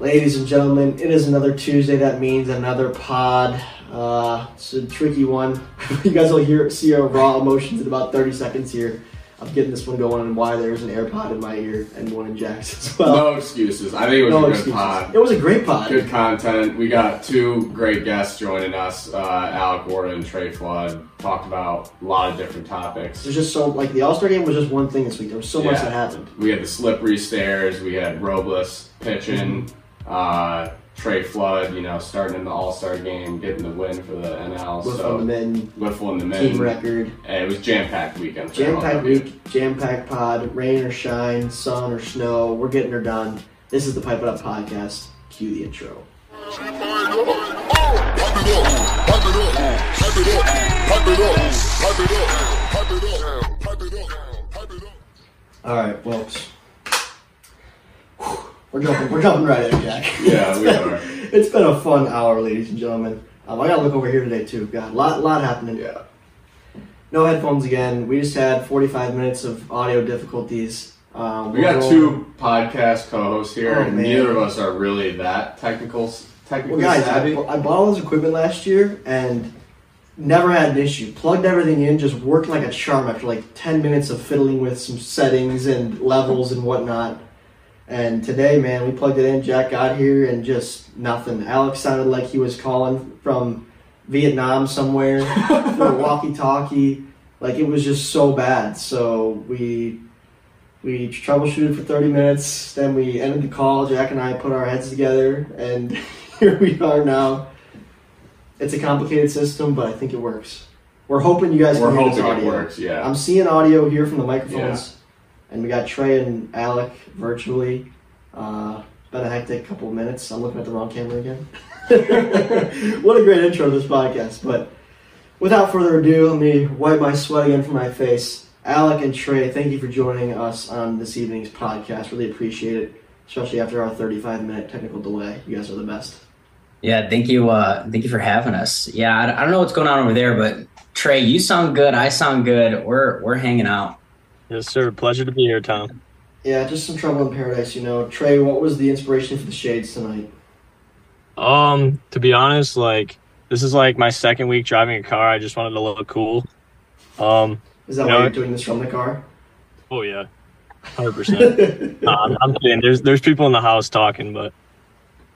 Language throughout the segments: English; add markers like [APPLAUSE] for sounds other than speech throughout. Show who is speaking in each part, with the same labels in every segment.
Speaker 1: Ladies and gentlemen, it is another Tuesday. That means another pod. Uh, it's a tricky one. [LAUGHS] you guys will hear see our raw emotions in about 30 seconds here. I'm getting this one going and why there's an AirPod in my ear and one in Jack's as well.
Speaker 2: No excuses. I think it was
Speaker 1: No
Speaker 2: a good
Speaker 1: excuses.
Speaker 2: pod.
Speaker 1: It was a great pod.
Speaker 2: Good content. We got two great guests joining us. Uh, Alec Warda and Trey Flood talked about a lot of different topics.
Speaker 1: There's just so like the All Star game was just one thing this week. There was so much that happened.
Speaker 2: We had the slippery stairs. We had Robles pitching. Uh, Trey Flood, you know, starting in the All Star game, getting the win for the NL.
Speaker 1: With
Speaker 2: so
Speaker 1: on the men
Speaker 2: Wiffle in the men.
Speaker 1: team record,
Speaker 2: And it was jam packed weekend.
Speaker 1: jam packed week, jam packed pod, rain or shine, sun or snow. We're getting her done. This is the Pipe It Up podcast. Cue the intro. All right, folks. We're jumping. We're jumping right in, Jack. [LAUGHS]
Speaker 2: Yeah, we are.
Speaker 1: it's been a fun hour, ladies and gentlemen. Um, I gotta look over here today too. God, A lot, lot happening.
Speaker 2: Yeah.
Speaker 1: No headphones again. We just had 45 minutes of audio difficulties. Um,
Speaker 2: We got two podcast co-hosts here,
Speaker 1: Oh,
Speaker 2: and
Speaker 1: man.
Speaker 2: neither of us are really that technical,
Speaker 1: Well,
Speaker 2: technically
Speaker 1: guys, I. I bought all this equipment last year and never had an issue. Plugged everything in, just worked like a charm after like 10 minutes of fiddling with some settings and levels and whatnot. And today, man, we plugged it in. Jack got here and just nothing. Alex sounded like he was calling from Vietnam somewhere [LAUGHS] for a walkie-talkie. Like it was just so bad. So we we troubleshooted for 30 minutes. Then we ended the call. Jack and I put our heads together, and [LAUGHS] here we are now. It's a complicated system, but I think it works. We're hoping you guys
Speaker 2: We're
Speaker 1: can hear this
Speaker 2: hoping it
Speaker 1: audio.
Speaker 2: works. Yeah.
Speaker 1: I'm seeing audio here from the microphones, and we got Trey and Alec virtually. Uh, been a hectic couple of minutes. I'm looking at the wrong camera again. [LAUGHS] what a great intro to this podcast. But without further ado, let me wipe my sweat again from my face. Alec and Trey, thank you for joining us on this evening's podcast. Really appreciate it, especially after our 35 minute technical delay. You guys are the best.
Speaker 3: Yeah, thank you. Uh, thank you for having us. Yeah, I, I don't know what's going on over there, but Trey, you sound good. I sound good. We're we're hanging out.
Speaker 4: Yes, sir. Pleasure to be here, Tom.
Speaker 1: Yeah, just some trouble in paradise, you know. Trey, what was the inspiration for the shades tonight?
Speaker 4: Um, to be honest, like this is like my second week driving a car. I just wanted to look cool. Um,
Speaker 1: Is that
Speaker 4: You
Speaker 1: why
Speaker 4: know-
Speaker 1: you're doing this from the car?
Speaker 4: oh yeah, [LAUGHS] hundred percent. I'm, kidding. There's there's people in the house talking, but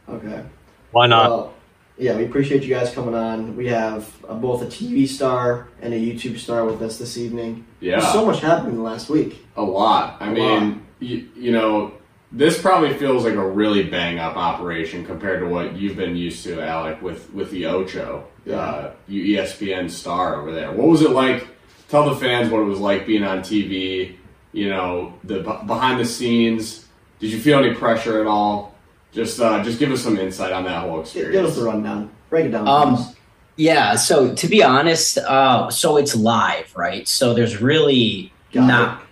Speaker 1: Okay.
Speaker 4: why not?
Speaker 1: Well, yeah, we appreciate you guys coming on. We have uh, both a TV star and a YouTube star with us this evening.
Speaker 2: yeah.
Speaker 1: There's so much happened in the last week.
Speaker 2: A lot. I
Speaker 1: A
Speaker 2: mean, you, you know, this probably feels like a really bang up operation compared to what you've been used to, Alec, with with the Ocho,
Speaker 1: yeah.
Speaker 2: uh, ESPN star over there. What was it like? Tell the fans what it was like being on TV. You know, the b- behind the scenes. Did you feel any pressure at all? Just uh, just give us some insight on that whole experience.
Speaker 1: Give us the rundown. Break it down.
Speaker 3: Um. Yeah. So to be honest, uh, so it's live, right? So there's really
Speaker 1: Got
Speaker 3: not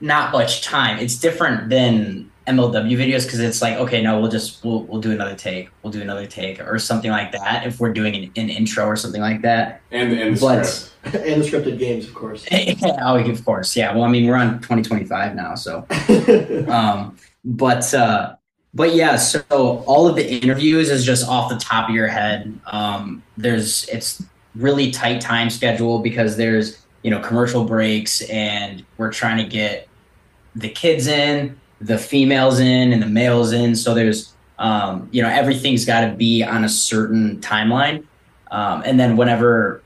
Speaker 3: not much time. It's different than MLW videos because it's like, okay, no, we'll just we'll we'll do another take, we'll do another take, or something like that. If we're doing an, an intro or something like that.
Speaker 2: and and the
Speaker 3: But-
Speaker 2: script. [LAUGHS]
Speaker 1: and the scripted games, of course. [LAUGHS]
Speaker 3: oh, of course, yeah. Well, I mean, we're on 2025 now, so. [LAUGHS] um, but uh, but yeah, so all of the interviews is just off the top of your head. Um, there's it's really tight time schedule because there's you know commercial breaks and we're trying to get the kids in, the females in, and the males in. So there's um, you know everything's got to be on a certain timeline, um, and then whenever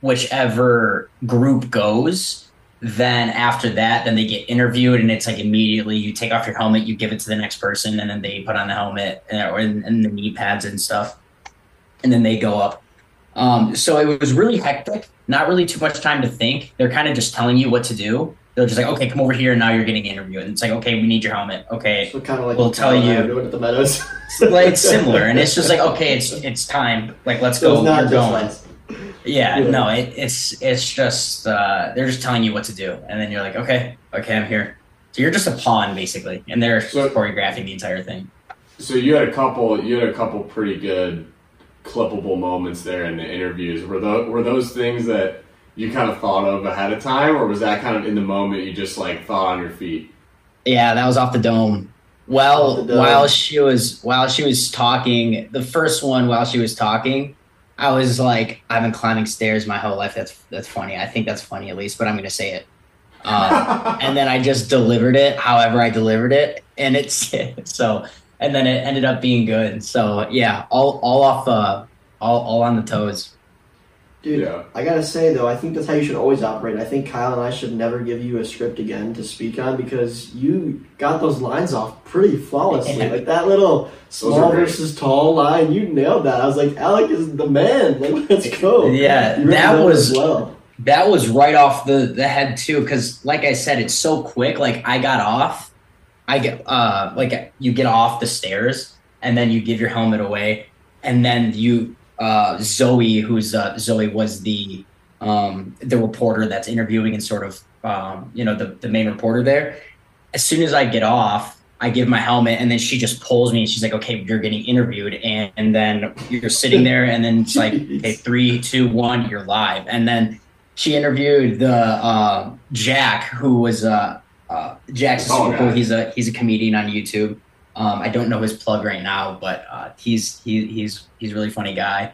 Speaker 3: whichever group goes then after that then they get interviewed and it's like immediately you take off your helmet you give it to the next person and then they put on the helmet and, or and, the knee pads and stuff. And then they go up. Um, so it was really hectic not really too much time to think. They're kind of just telling you what to do. They're just like okay come over here and now you're getting interviewed. And it's like okay we need your helmet. Okay
Speaker 1: so kind of like
Speaker 3: We'll tell
Speaker 1: Kyle and I
Speaker 3: you.
Speaker 1: are doing at the Meadows.
Speaker 3: like it's similar and it's just like okay it's it's time. Like let's
Speaker 1: So
Speaker 3: go
Speaker 1: it's not
Speaker 3: you're going.
Speaker 1: like
Speaker 3: yeah,
Speaker 1: Yeah.
Speaker 3: no, it, it's it's just uh, they're just telling you what to do, and then you're like, okay, okay, I'm here. So you're just a pawn basically, and they're
Speaker 2: So-
Speaker 3: choreographing the entire thing.
Speaker 2: So you had a couple. You had a couple pretty good clippable moments there in the interviews. Were those were those things that you kind of thought of ahead of time, or was that kind of in the moment you just like thought on your feet?
Speaker 3: Yeah, that was off the dome. Well,
Speaker 1: the dome.
Speaker 3: while she was while she was talking, the first one while she was talking, I was like, I've been climbing stairs my whole life. That's that's funny. I think that's funny at least, but I'm gonna say it. Um, [LAUGHS] and then I just delivered it, however I delivered it, and it's [LAUGHS] so. And then it ended up being good. So yeah, all all off, uh, all all on the toes.
Speaker 1: Dude,
Speaker 2: Yeah.
Speaker 1: I gotta say though, I think that's how you should always operate. I think Kyle and I should never give you a script again to speak on because you got those lines off pretty flawlessly.
Speaker 3: Yeah.
Speaker 1: Like that little small versus tall line, you nailed that. I was like, Alec is the man. [LAUGHS] Like, let's go.
Speaker 3: Yeah,
Speaker 1: really
Speaker 3: that was
Speaker 1: well.
Speaker 3: that was right off the the head too because like i said it's so quick like i got off i get uh like you get off the stairs and then you give your helmet away and then you uh zoe who's uh zoe was the um the reporter that's interviewing and sort of um you know the, the main reporter there as soon as i get off I give my helmet and then she just pulls me and she's like, okay, you're getting interviewed. And, and then you're sitting there and then it's like, [LAUGHS] okay, three, two, one, you're live. And then she interviewed the uh, Jack, who was uh, uh, Jack's
Speaker 2: Oh,
Speaker 3: super cool. He's a he's a comedian on YouTube. Um, I don't know his plug right now, but uh, he's he, he's he's a really funny guy.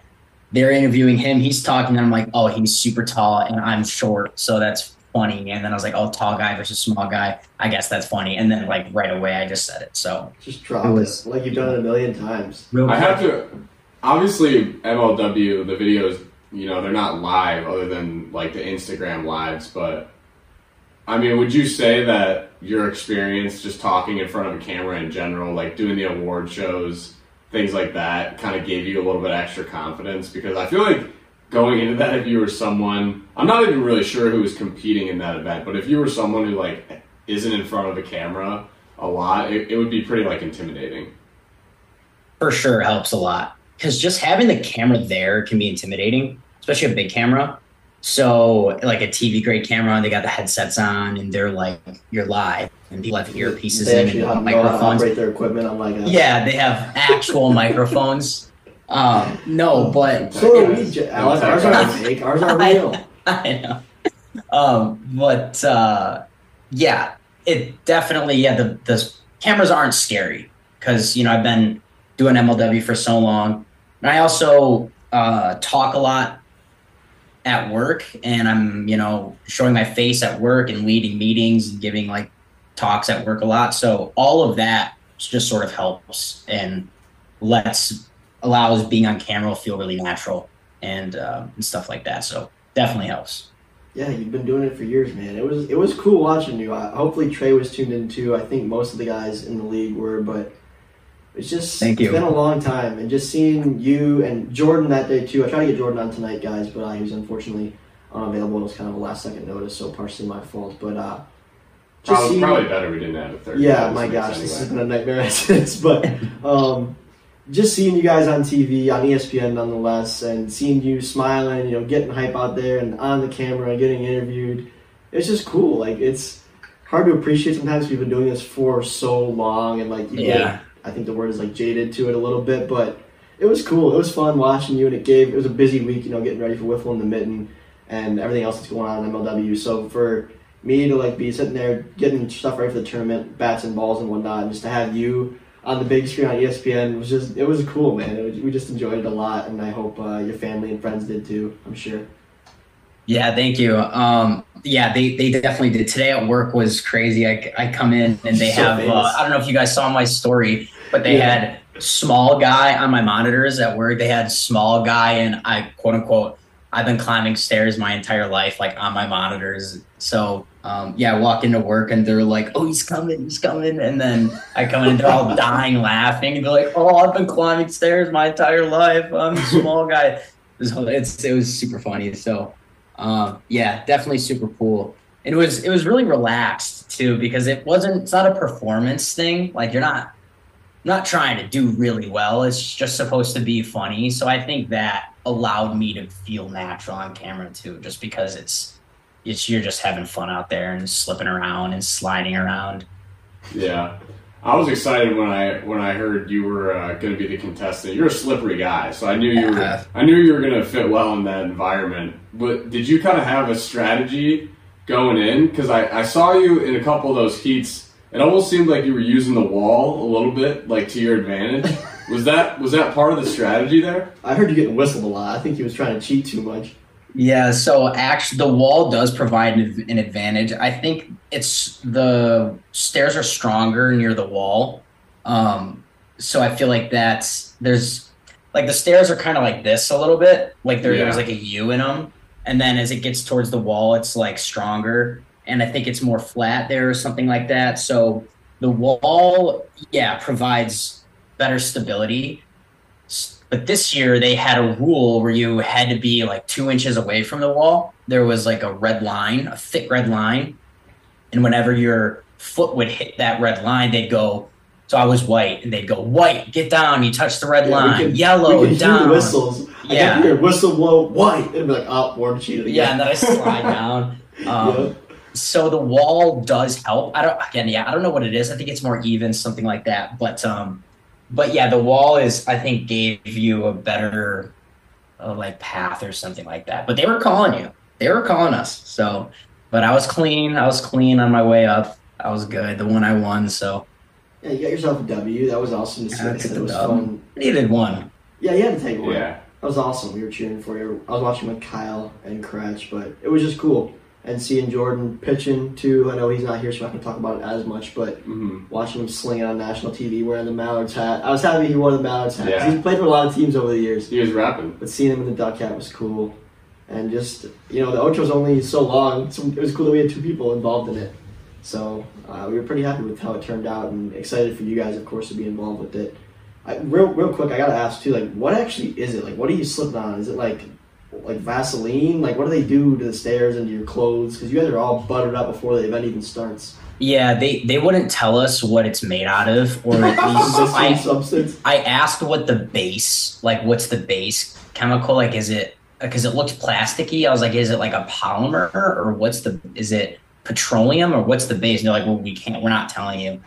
Speaker 3: They're interviewing him. He's talking, and I'm like, oh, he's super tall, and I'm short, so that's funny. And then I was like, oh, tall guy versus small guy. I guess that's funny. And then like right away, I just said it. So
Speaker 1: Just drop
Speaker 3: It
Speaker 1: it,
Speaker 3: was-
Speaker 1: like you've done it a million times.
Speaker 3: real
Speaker 2: I have to. Obviously, MLW the videos, you know, they're not live other than like the Instagram lives. But I mean, would you say that your experience just talking in front of a camera in general, like doing the award shows, things like that, kind of gave you a little bit extra confidence? Because I feel like going into that, if you were someone, I'm not even really sure who was competing in that event, but if you were someone who like isn't in front of a camera a lot, it, it would be pretty like intimidating.
Speaker 3: for sure helps a lot because just having the camera there can be intimidating, especially a big camera. So, like a TV grade camera, and they got the headsets on and they're like, you're live, and people have earpieces
Speaker 1: They
Speaker 3: in
Speaker 1: actually
Speaker 3: and
Speaker 1: have know how to
Speaker 3: microphones.
Speaker 1: operate their equipment. I'm like,
Speaker 3: Yeah, they have actual [LAUGHS] microphones. Um, no, but
Speaker 1: So are we, J- Alec. Ours aren't fake. Ours are [LAUGHS] real.
Speaker 3: I know. Um, but uh, yeah, it definitely yeah the the cameras aren't scary because you know I've been doing MLW for so long, and I also uh, talk a lot at work, and I'm you know showing my face at work and leading meetings and giving like talks at work a lot. So all of that just sort of helps and lets allows being on camera feel really natural and uh, and stuff like that. So definitely helps.
Speaker 1: Yeah, you've been doing it for years, man. It was it was cool watching you. I, hopefully Trey was tuned in too. I think most of the guys in the league were, but it's just
Speaker 3: Thank
Speaker 1: it's
Speaker 3: you.
Speaker 1: been a long time, and just seeing you and Jordan that day too. I tried to get Jordan on tonight, guys, but uh, he was unfortunately unavailable. It was kind of a last second notice, so partially my fault. But uh, just
Speaker 2: Probably,
Speaker 1: seeing
Speaker 2: probably better we didn't have a third.
Speaker 1: yeah, my gosh,
Speaker 2: week
Speaker 1: this has been a nightmare [LAUGHS] since. But um, just seeing you guys on TV, on ESPN nonetheless, and seeing you smiling, you know, getting hype out there and on the camera, getting interviewed, it's just cool. Like it's hard to appreciate sometimes. We've been doing this for so long, and like you
Speaker 3: Yeah.
Speaker 1: get, I think the word is like jaded to it a little bit, but it was cool. It was fun watching you, and it gave. It was a busy week, you know, getting ready for Wiffle and the Mitten and everything else that's going on in MLW. So for me to like be sitting there getting stuff ready for the tournament, bats and balls and whatnot, and just to have you on the big screen on ESPN was just it was cool, man. It was, we just enjoyed it a lot, and I hope uh, your family and friends did too. I'm sure.
Speaker 3: Yeah, thank you. Um, yeah, they, they definitely did. Today at work was crazy. I, I come in and they
Speaker 1: So
Speaker 3: have, uh. I don't know if you guys saw my story, but they
Speaker 1: Yeah.
Speaker 3: had small guy on my monitors at work. They had small guy and I quote unquote, I've been climbing stairs my entire life, like on my monitors. So, um, yeah, I walk into work and they're like, oh, he's coming, he's coming. And then I come in and they're all [LAUGHS] dying laughing. And they're like, oh, I've been climbing stairs my entire life. I'm a small guy. So it's, it was super funny. So, um, yeah, definitely super cool. It was it was really relaxed too because it wasn't it's not a performance thing. Like you're not not trying to do really well. It's just supposed to be funny. So I think that allowed me to feel natural on camera too, just because it's it's you're just having fun out there and slipping around and sliding around.
Speaker 2: Yeah, I was excited when I when I heard you were uh, going to be the contestant. You're a slippery guy, so I knew you were.
Speaker 3: Yeah.
Speaker 2: I knew you were going to fit well in that environment. But did you kind of have a strategy going in? Because I, I saw you in a couple of those heats it almost seemed like you were using the wall a little bit, like to your advantage. [LAUGHS] was that was that part of the strategy there?
Speaker 1: I heard you getting whistled a lot. I think he was trying to cheat too much.
Speaker 3: Yeah, so actually, the wall does provide an, an advantage. I think it's the stairs are stronger near the wall, um, so I feel like that's there's like the stairs are kind of like this a little bit, like there,
Speaker 2: Yeah.
Speaker 3: there's like a U in them, and then as it gets towards the wall, it's like stronger, and I think it's more flat there or something like that. So the wall, yeah, provides better stability. But this year they had a rule where you had to be like two inches away from the wall. There was like a red line, a thick red line, and whenever your foot would hit that red line, they'd go. So I was white, and they'd go white, get down. You touch the red
Speaker 1: Yeah,
Speaker 3: line,
Speaker 1: can-
Speaker 3: yellow,
Speaker 1: we can hear
Speaker 3: down.
Speaker 1: the whistles. I
Speaker 3: Yeah.
Speaker 1: can hear whistle blow white. It'd be like, oh, Ward cheated
Speaker 3: Yeah, and then I slide down. [LAUGHS] Um,
Speaker 1: Yeah.
Speaker 3: So the wall does help. I don't again, yeah, I don't know what it is. I think it's more even, something like that. But um, but yeah, the wall is I think gave you a better uh, like path or something like that. But they were calling you. They were calling us. So, but I was clean. I was clean on my way up. I was good. The one I won. So
Speaker 1: Yeah, you got yourself a W. That was awesome to see.
Speaker 3: Yeah, I
Speaker 1: I said it was
Speaker 3: dub.
Speaker 1: fun.
Speaker 3: I needed one.
Speaker 1: Yeah, you had to take one.
Speaker 2: Yeah.
Speaker 1: That was awesome. We were cheering for you. I was watching with Kyle and Kretsch, but it was just cool. And seeing Jordan pitching too. I know he's not here, so I'm not going to talk about it as much, but
Speaker 2: hmm
Speaker 1: watching him sling it on national TV wearing the Mallards hat. I was happy he wore the Mallards hat.
Speaker 2: Yeah.
Speaker 1: He's played for a lot of teams over the years.
Speaker 2: He was rapping.
Speaker 1: But seeing him in the duck hat was cool. And just, you know, the Ocho's only so long, so it was cool that we had two people involved in it. So uh, we were pretty happy with how it turned out and excited for you guys, of course, to be involved with it. I, real, real quick, I gotta ask too, like, what actually is it? Like, what are you slipping on? Is it like, like Vaseline? Like, what do they do to the stairs and to your clothes? Because you guys are all buttered up before the event even starts.
Speaker 3: Yeah, they they wouldn't tell us what it's made out of, or at [LAUGHS] least I,
Speaker 1: substance.
Speaker 3: I asked what the base, like, what's the base chemical? Like, is it because it looked plasticky? I was like, is it like a polymer or what's the? Is it petroleum or what's the base? And they're like, well, we can't. We're not telling you.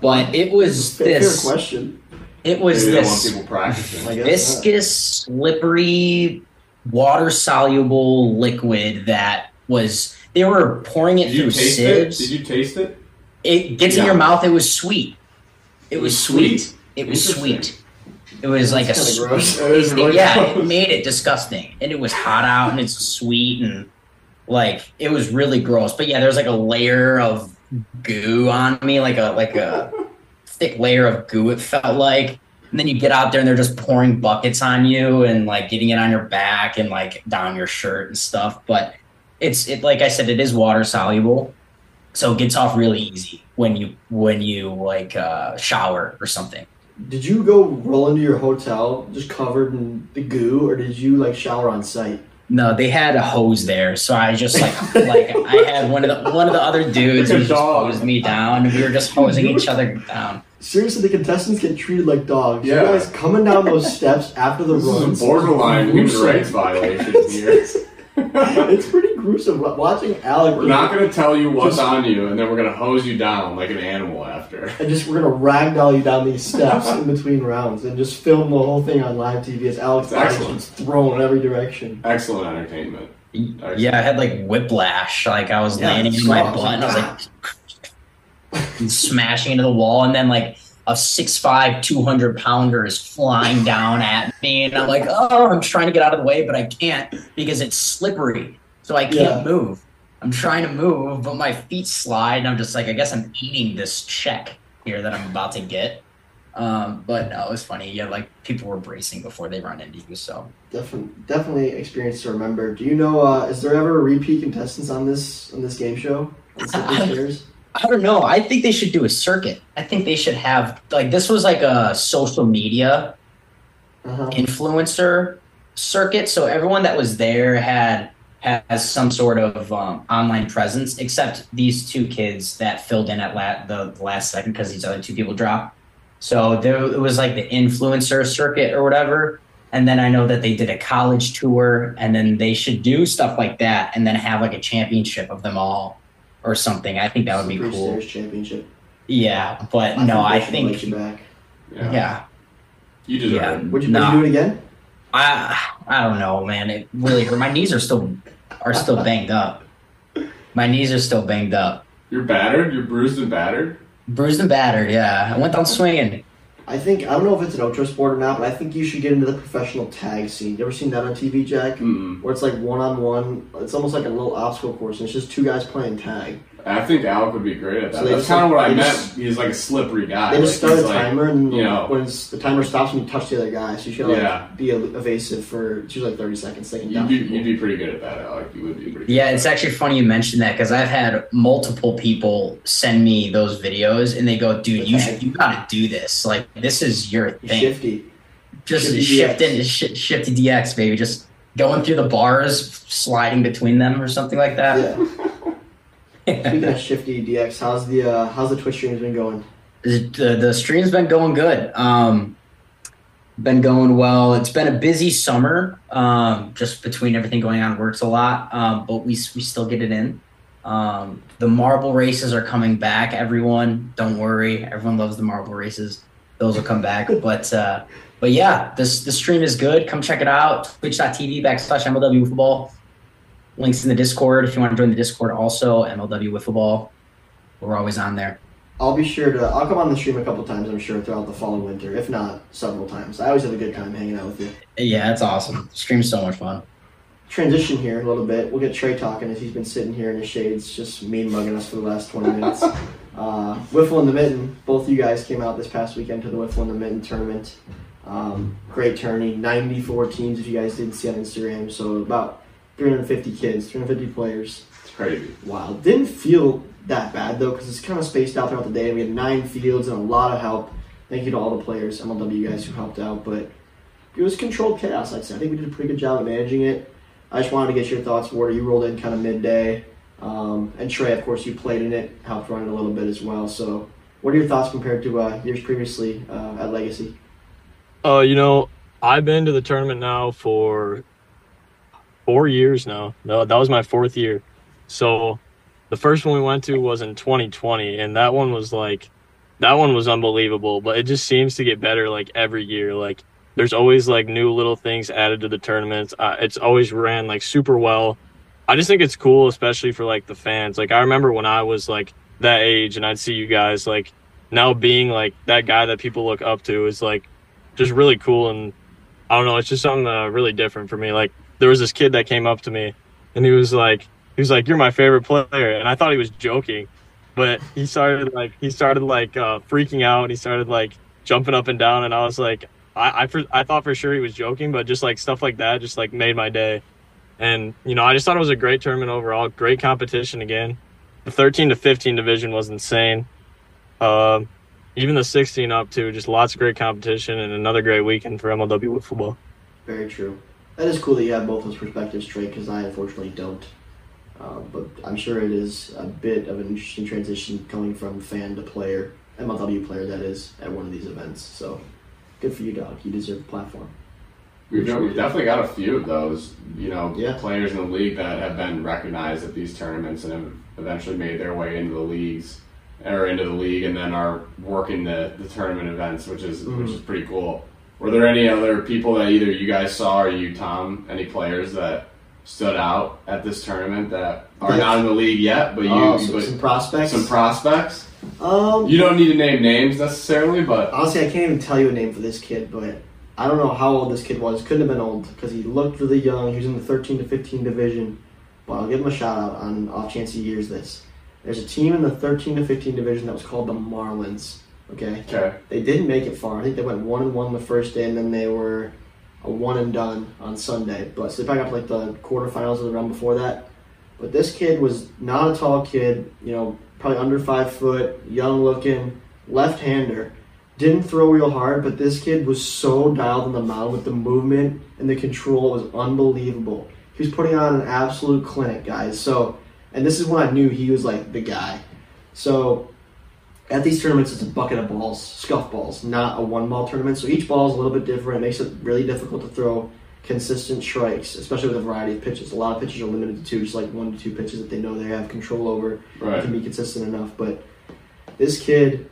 Speaker 3: But it was
Speaker 1: Fair, fair
Speaker 3: this.
Speaker 1: question.
Speaker 3: It was
Speaker 2: Maybe they don't want
Speaker 3: this
Speaker 2: people practicing.
Speaker 3: Viscous, slippery, water soluble liquid that was. They were pouring it
Speaker 2: Did
Speaker 3: through
Speaker 2: taste it?
Speaker 3: sieves.
Speaker 2: Did you taste it?
Speaker 3: it gets in your mouth. It was sweet. It was
Speaker 2: sweet?
Speaker 3: sweet. It was sweet. It was like a
Speaker 1: That's kinda gross.
Speaker 3: sweet.
Speaker 2: That is really
Speaker 3: yeah, it made it disgusting, and it was hot out, and it's sweet, and like it was really gross. But yeah, there's like a layer of goo on me, like a like a thick layer of goo. It felt like, and then you get out there, and they're just pouring buckets on you, and like getting it on your back and like down your shirt and stuff. But it's it like I said, it is water soluble, so it gets off really easy when you when you like uh, shower or something.
Speaker 1: Did you go roll into your hotel just covered in the goo, or did you like shower on site?
Speaker 3: No, they had a hose there, so I just like [LAUGHS] like I had one of the one of the other dudes who just hosed me down, and we were just hosing each other down.
Speaker 1: Seriously, the contestants get treated like dogs.
Speaker 2: Yeah.
Speaker 1: You guys coming down those steps after the
Speaker 2: This
Speaker 1: runs.
Speaker 2: is a borderline human rights violation here. [LAUGHS]
Speaker 1: it's pretty gruesome watching Alec.
Speaker 2: We're not going to tell you what's
Speaker 1: Just-
Speaker 2: on you, and then we're going to hose you down like an animal after.
Speaker 1: and just we're gonna ragdoll you down these steps in between rounds and just film the whole thing on live TV as Alex
Speaker 2: It's excellent.
Speaker 1: gets thrown in every direction.
Speaker 2: Excellent entertainment. Excellent.
Speaker 3: Yeah, I had like whiplash, like I was
Speaker 1: Yeah,
Speaker 3: landing in my butt, and I was like [LAUGHS] and smashing into the wall, and then like a 6'5", 200 pounder is flying down at me, and I'm like, oh, I'm trying to get out of the way, but I can't because it's slippery, so I can't
Speaker 1: Yeah.
Speaker 3: move. I'm trying to move, but my feet slide, and I'm just like, I guess I'm eating this check here that I'm about to get. Um, but no, it was funny. Yeah, like people were bracing before they run into you, so
Speaker 1: Definitely, definitely experience to remember. Do you know? Uh, is there ever a repeat contestants on this on this game show? On [LAUGHS] Slippery Stairs?
Speaker 3: I don't know. I think they should do a circuit. I think they should have like this was like a social media
Speaker 1: Uh-huh.
Speaker 3: influencer circuit. So everyone that was there had has some sort of um, online presence, except these two kids that filled in at la- the last second because these other two people dropped. So there it was like the influencer circuit or whatever. And then I know that they did a college tour, and then they should do stuff like that, and then have like a championship of them all or something. I think that would be
Speaker 1: Slippery
Speaker 3: cool.
Speaker 1: Stairs Championship.
Speaker 3: Yeah, but no, I think
Speaker 1: let you back.
Speaker 2: Yeah.
Speaker 3: yeah,
Speaker 2: You deserve
Speaker 3: Yeah.
Speaker 2: it.
Speaker 1: Would you,
Speaker 3: Nah.
Speaker 1: would you do it again?
Speaker 3: I I don't know, man. It really hurt. [LAUGHS] My knees are still are still banged up. My knees are still banged up.
Speaker 2: You're battered? You're bruised and battered?
Speaker 3: Bruised and battered, yeah. I went down swinging.
Speaker 1: I think I don't know if it's an ultra sport or not, but I think you should get into the professional tag scene. You ever seen that on TV, Jack?
Speaker 2: Mm-mm.
Speaker 1: Where it's like one on one. It's almost like a little obstacle course, and it's just two guys playing tag.
Speaker 2: I think Alec would be great at that.
Speaker 1: So
Speaker 2: That's kind of what I meant. He's like a slippery guy.
Speaker 1: They just
Speaker 2: Like,
Speaker 1: start
Speaker 2: he's
Speaker 1: a
Speaker 2: like-
Speaker 1: timer, and
Speaker 2: you know.
Speaker 1: when the timer stops when you touch the other guy, so you should like
Speaker 2: Yeah.
Speaker 1: be evasive for it's usually like thirty seconds. Taking
Speaker 2: You'd
Speaker 1: down
Speaker 2: be, you'd be pretty good at that, Alec. You would be pretty.
Speaker 3: Yeah,
Speaker 2: good
Speaker 3: it's actually funny you mentioned that because I've had multiple people send me those videos and they go, "Dude, you should, you gotta do this. Like, this is your thing.
Speaker 1: shifty.
Speaker 3: Just
Speaker 1: Shifty
Speaker 3: shift
Speaker 1: DX.
Speaker 3: in, sh- shifty DX, baby. Just going through the bars, sliding between them, or something like that."
Speaker 1: Yeah. Speaking of shifty DX, how's the uh, how's the Twitch streams been going?
Speaker 3: the, the stream's been going good. Um, been going well. It's been a busy summer, um, just between everything going on. Works a lot, um, but we we still get it in. Um, the marble races are coming back. Everyone, don't worry. Everyone loves the marble races. Those will come back. [LAUGHS] but uh, but yeah, this the stream is good. Come check it out. Twitch.tv backslash MLW Wiffle Ball. Links in the Discord if you want to join the Discord. Also, MLW Wiffle Ball. We're always on there.
Speaker 1: I'll be sure to. I'll come on the stream a couple times. I'm sure throughout the fall and winter, if not several times. I always have a good time hanging out with you.
Speaker 3: Yeah, it's awesome. Stream's so much fun.
Speaker 1: Transition here a little bit. We'll get Trey talking as he's been sitting here in his shades, just mean mugging us for the last 20 minutes. [LAUGHS] Uh, Wiffle and the Mitten. Both of you guys came out this past weekend to the Wiffle and the Mitten tournament. Um, great tourney. 94 teams, if you guys didn't see on Instagram. So about 350 kids, 350 players.
Speaker 2: It's crazy.
Speaker 1: Wow. Didn't feel that bad though, because it's kind of spaced out throughout the day. We had nine fields and a lot of help. Thank you to all the players, MLW guys who helped out. But it was controlled chaos, I'd say. I think we did a pretty good job of managing it. I just wanted to get your thoughts, Warda. You rolled in kind of midday. Um, and Trey, of course, you played in it, helped run it a little bit as well. So, what are your thoughts compared to uh, years previously uh, at Legacy?
Speaker 4: Uh, you know, I've been to the tournament now for four years now. No, that was my fourth year. So the first one we went to was in 2020, and that one was like, that one was unbelievable. But it just seems to get better like every year. Like there's always like new little things added to the tournaments. Uh, it's always ran like super well. I just think it's cool, especially for like the fans. Like I remember when I was like that age, and I'd see you guys like now being like that guy that people look up to is like just really cool and I don't know, it's just something uh, really different for me. Like there was this kid that came up to me and he was like he was like you're my favorite player and I thought he was joking. But he started like he started like uh, freaking out and he started like jumping up and down and I was like I I, for, I thought for sure he was joking, but just like stuff like that just like made my day. And you know, I just thought it was a great tournament overall, great competition again. The 13 to 15 division was insane. Um, even the 16 up too, just lots of great competition and another great weekend for MLW Wiffle Ball.
Speaker 1: Very true. That is cool that you have both those perspectives, Trey, because I unfortunately don't. Uh, but I'm sure it is a bit of an interesting transition coming from fan to player, MLW player that is, at one of these events. So good for you, dog. You deserve a platform.
Speaker 2: We've, we've definitely got a few of those, you know,
Speaker 1: Yeah.
Speaker 2: players in the league that have been recognized at these tournaments and have eventually made their way into the leagues or into the league and then are working the, the tournament events, which is which is pretty cool. Were there any other people that either you guys saw or you, Tom, any players that stood out at this tournament that are
Speaker 1: Yeah.
Speaker 2: not in the league yet, but you
Speaker 1: Oh, some,
Speaker 2: but
Speaker 1: some prospects.
Speaker 2: some prospects?
Speaker 1: um,
Speaker 2: You don't need to name names necessarily, but
Speaker 1: honestly, I can't even tell you a name for this kid, but I don't know how old this kid was. Couldn't have been old because he looked really young. He was in the 13 to 15 division. But I'll give him a shout out on off chance he hears this. There's a team in the 13 to 15 division that was called the Marlins. Okay,
Speaker 2: okay.
Speaker 1: they didn't make it far. I think they went one and one the first day, and then they were a one and done on Sunday. But so they probably got like the quarterfinals of the round before that. But this kid was not a tall kid. You know, probably under five foot, young looking, left hander. Didn't throw real hard, but this kid was so dialed on the mound with the movement and the control was unbelievable. He was putting on an absolute clinic, guys. So, and this is when I knew he was like the guy. So, at these tournaments, it's a bucket of balls, scuff balls, not a one ball tournament. So each ball is a little bit different. It makes it really difficult to throw consistent strikes, especially with a variety of pitches. A lot of pitches are limited to two, just like one to two pitches that they know they have control over
Speaker 2: Right.
Speaker 1: can be consistent enough. But this kid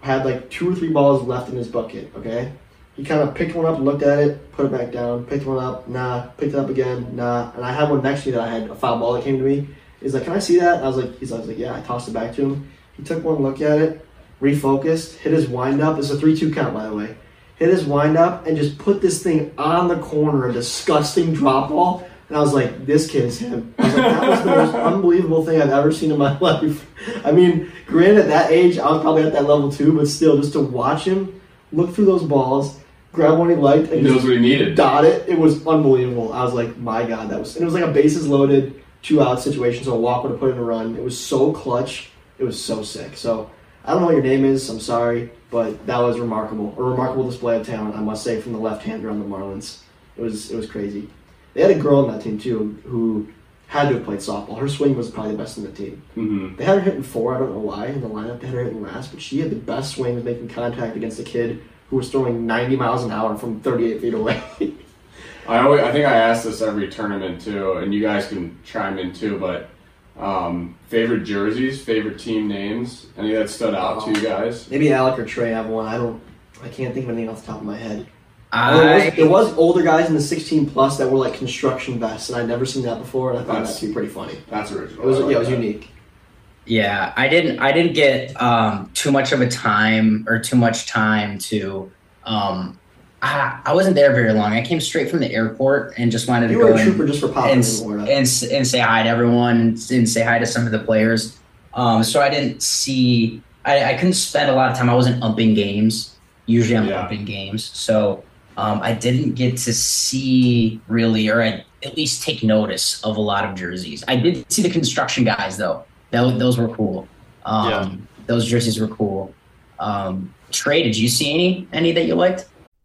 Speaker 1: had like two or three balls left in his bucket. Okay, he kind of picked one up, looked at it, put it back down, picked one up, nah, picked it up again, nah. And I had one next to me that I had a foul ball that came to me. He's like, "Can I see that?" I was like, "He's I was like, yeah." I tossed it back to him. He took one look at it, refocused, hit his windup. It's a three-two count, by the way. Hit his windup and just put this thing on the corner, a disgusting drop ball. And I was like, this kid is him. I was like, that was the most [LAUGHS] unbelievable thing I've ever seen in my [LAUGHS] life. I mean, granted, at that age, I was probably at that level too, but still, just to watch him look through those balls, grab one he liked,
Speaker 2: He knows
Speaker 1: just
Speaker 2: what he needed.
Speaker 1: dot it, it was unbelievable. I was like, my God, that was, and it was like a bases loaded, two out situation, so a walk would have put in a run. It was so clutch. It was so sick. So, I don't know what your name is, I'm sorry, but that was remarkable. A remarkable display of talent, I must say, from the left hander on the Marlins. It was, it was crazy. They had a girl on that team too who had to have played softball. Her swing was probably the best in the team.
Speaker 2: hmm
Speaker 1: They had her hitting four. I don't know why in the lineup. They had her hitting last, but she had the best swing, was making contact against a kid who was throwing 90 miles an hour from 38 feet away. [LAUGHS]
Speaker 2: I always, I think I ask this every tournament too, and you guys can chime in too. But um, favorite jerseys, favorite team names, any that stood out to you guys?
Speaker 1: Maybe Alec or Trey have one. I don't. I can't think of anything off the top of my head. Oh, there, was, there was older guys in the 16 plus that were like construction vests, and I'd never seen that before, and I thought
Speaker 2: That's-
Speaker 1: that to be pretty funny.
Speaker 2: That's original.
Speaker 1: It was
Speaker 2: like
Speaker 1: yeah, it was
Speaker 2: that.
Speaker 1: unique.
Speaker 3: Yeah, I didn't. I didn't get um, too much of a time or too much time to. Um, I, I wasn't there very long. I came straight from the airport and just wanted
Speaker 1: You
Speaker 3: to go
Speaker 1: a
Speaker 3: and,
Speaker 1: just for
Speaker 3: and, and and say hi to everyone and, and say hi to some of the players. Um, so I didn't see. I, I couldn't spend a lot of time. I wasn't umping games. Usually I'm
Speaker 2: Yeah.
Speaker 3: umping games, so um, I didn't get to see really, or I, at least take notice of a lot of jerseys. I did see the construction guys though. Those, those were cool. Um,
Speaker 4: Yeah.
Speaker 3: Those jerseys were cool. Um, Trey, did you see any any that you liked?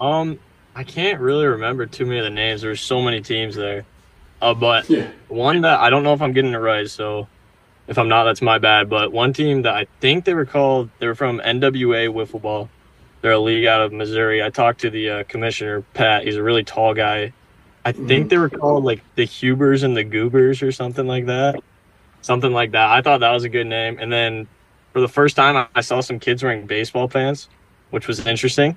Speaker 4: Um, I can't really remember too many of the names. There's so many teams there. Uh, but
Speaker 2: Yeah.
Speaker 4: one that I don't know if I'm getting it right, so if I'm not, that's my bad. But one team that I think they were called, they were from NWA Wiffle Ball. They're a league out of Missouri. I talked to the uh, commissioner, Pat. He's a really tall guy. I think they were called like the Hubers and the Goobers or something like that. Something like that. I thought that was a good name. And then for the first time, I- I saw some kids wearing baseball pants, which was interesting.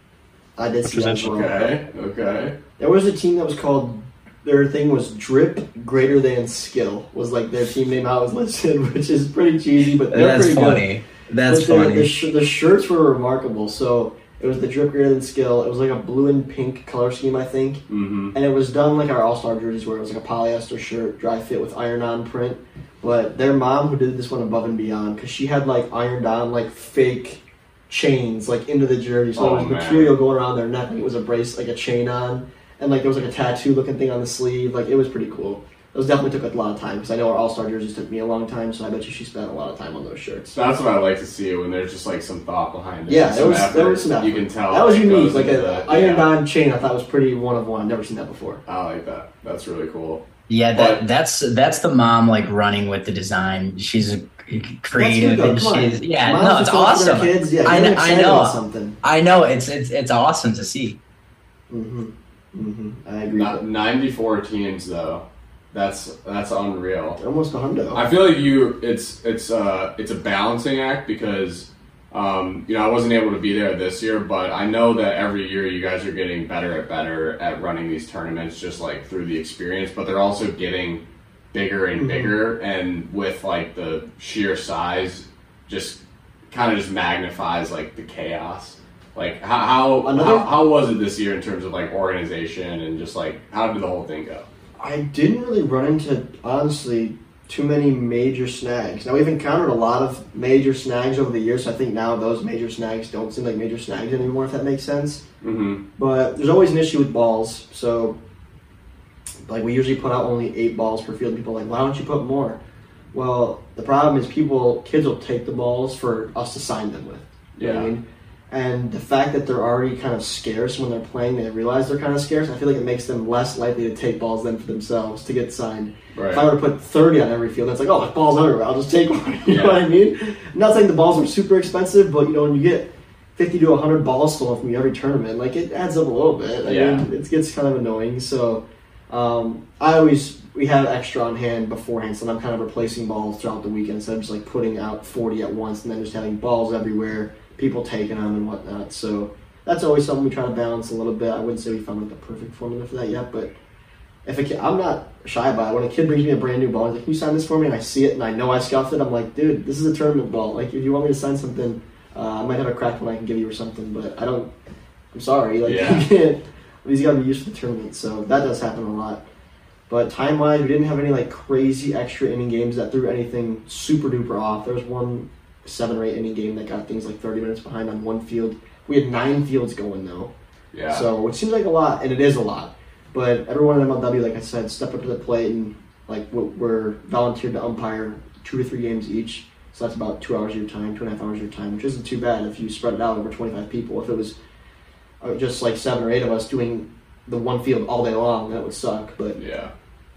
Speaker 1: I did see that as.
Speaker 2: Okay. Okay.
Speaker 1: There was a team that was called. Their thing was drip greater than skill was like their team name I was [LAUGHS] listed, which is pretty cheesy, but they're
Speaker 3: That's
Speaker 1: pretty good.
Speaker 3: funny. That's
Speaker 1: But the-
Speaker 3: funny.
Speaker 1: The, sh- the shirts were remarkable. So it was the drip greater than skill. It was like a blue and pink color scheme, I think,
Speaker 2: Mm-hmm.
Speaker 1: and it was done like our All Star jerseys, where it was like a polyester shirt, dry fit with iron on print. But their mom, who did this one above and beyond, because she had like ironed on like fake chains like into the jersey, so
Speaker 2: Oh,
Speaker 1: there was oh,
Speaker 2: man.
Speaker 1: material going around their neck, like it was a brace, like a chain on, and like there was like a tattoo looking thing on the sleeve. Like it was pretty cool. Those definitely took a lot of time because I know our All Star jerseys took me a long time, so I bet you she spent a lot of time on those shirts.
Speaker 2: That's what I like to see when there's just like some thought behind it.
Speaker 1: Yeah,
Speaker 2: some
Speaker 1: there was
Speaker 2: effort.
Speaker 1: there was some effort.
Speaker 2: You can tell
Speaker 1: that was unique.
Speaker 2: goes
Speaker 1: Like
Speaker 2: into
Speaker 1: a
Speaker 2: the-
Speaker 1: iron
Speaker 2: yeah.
Speaker 1: on chain, I thought was pretty one of one. I've never seen that before.
Speaker 2: I like that. That's really cool.
Speaker 3: Yeah, that,
Speaker 2: But-
Speaker 3: that's that's the mom like running with the design. She's a creative
Speaker 1: That's good,
Speaker 3: and
Speaker 1: though. Come on.
Speaker 3: she's yeah,
Speaker 1: Moms
Speaker 3: no, it's
Speaker 1: going for their
Speaker 3: awesome.
Speaker 1: Kids, yeah,
Speaker 3: I, I know,
Speaker 1: something.
Speaker 3: I know. It's it's it's awesome to see.
Speaker 1: hmm hmm I agree.
Speaker 2: Not 94 teams though. That's that's unreal.
Speaker 1: Almost a hundred.
Speaker 2: I feel like you it's it's uh it's a balancing act because um, you know I wasn't able to be there this year, but I know that every year you guys are getting better at better at running these tournaments, just like through the experience. But they're also getting bigger and
Speaker 1: Mhm.
Speaker 2: bigger, and with like the sheer size, just kind of just magnifies like the chaos. Like how how,
Speaker 1: Another-
Speaker 2: how how was it this year in terms of like organization and just like how did the whole thing go?
Speaker 1: I didn't really run into honestly too many major snags. Now we've encountered a lot of major snags over the years. So I think now those major snags don't seem like major snags anymore. If that makes sense.
Speaker 2: Mm-hmm.
Speaker 1: But there's always an issue with balls. So, like, we usually put out only eight balls per field. People are like, why don't you put more? Well, the problem is people, kids will take the balls for us to sign them with. What I
Speaker 2: Yeah.
Speaker 1: mean? And the fact that they're already kind of scarce when they're playing, they realize they're kind of scarce. I feel like it makes them less likely to take balls than for themselves to get signed.
Speaker 2: Right.
Speaker 1: If I were to put 30 on every field, that's like, oh, there's balls everywhere. I'll just take one. [LAUGHS] you
Speaker 2: Yeah.
Speaker 1: know what I mean? I'm not saying the balls are super expensive, but you know, when you get 50 to 100 balls stolen from you every tournament, like it adds up a little bit. I
Speaker 2: Yeah.
Speaker 1: mean, it gets kind of annoying. So um, I always, we have extra on hand beforehand, so I'm kind of replacing balls throughout the weekend instead of just like putting out 40 at once and then just having balls everywhere, people taking them and whatnot. So that's always something we try to balance a little bit. I wouldn't say we found like the perfect formula for that yet, but if a kid, I'm not shy about it. When a kid brings me a brand new ball, he's like, "Can you sign this for me?" and I see it and I know I scuffed it, I'm like, "Dude, this is a tournament ball. Like, if you want me to sign something, uh, I might have a cracked one I can give you or something, but I don't. I'm sorry. Like,
Speaker 2: Yeah.
Speaker 1: you can't. These got to be used to the tournament, so that does happen a lot. But time wise, we didn't have any like crazy extra inning games that threw anything super duper off. There was one seven or eight inning game that got things like 30 minutes behind on one field. We had nine fields going though.
Speaker 2: Yeah.
Speaker 1: So it seems like a lot, and it is a lot. But everyone in MLW, like I said, stepped up to the plate and like we're- we're volunteered to umpire two to three games each. So that's about two hours of your time, two and a half hours of your time, which isn't too bad if you spread it out over 25 people. If it was just like seven or eight of us doing the one field all day long, that would suck. But
Speaker 2: yeah.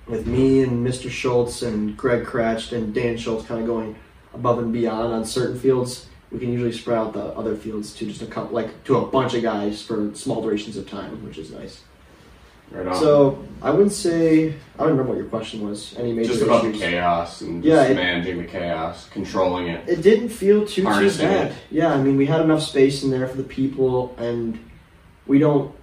Speaker 1: with me and Mr. Schultz and Greg Kratch and Dan Schultz kind of going above and beyond on certain fields, we can usually spread out the other fields to just a couple, like to a bunch of guys for small durations of time, which is nice.
Speaker 2: Right on.
Speaker 1: So I wouldn't say I don't remember what your question was. Any major
Speaker 2: just about the chaos and
Speaker 1: Yeah, it-
Speaker 2: managing the chaos, controlling it.
Speaker 1: It didn't feel too too bad.
Speaker 2: it.
Speaker 1: Yeah, I mean we had enough space in there for the people, and we don't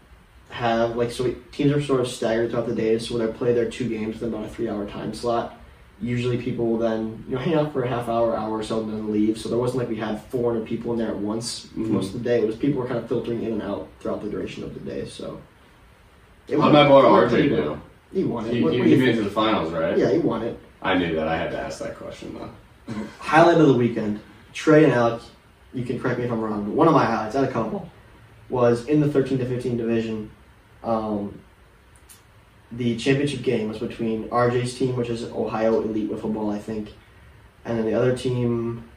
Speaker 1: have like so we, teams are sort of staggered throughout the day, so when they play their two games within about a three-hour time slot. Usually, people will then you know hang out for a half hour, hour or so, and then leave. So there wasn't like we had 400 people in there at once for
Speaker 2: Mhm.
Speaker 1: most of the day. It was people were kind of filtering in and out throughout the duration of the day. So it went-
Speaker 2: my boy
Speaker 1: it
Speaker 2: RJ
Speaker 1: well. He won it.
Speaker 2: He,
Speaker 1: What-
Speaker 2: he,
Speaker 1: what
Speaker 2: he made it to the finals, right?
Speaker 1: Yeah, he won it.
Speaker 2: I knew that. I had to ask that question though.
Speaker 1: highlight of the weekend, Trey and Alec, you can correct me if I'm wrong, but one of my highlights, I had a couple, was in the 13 to 15 division. Um, the championship game was between RJ's team, which is Ohio Elite Wiffle Ball, I think, and then the other team.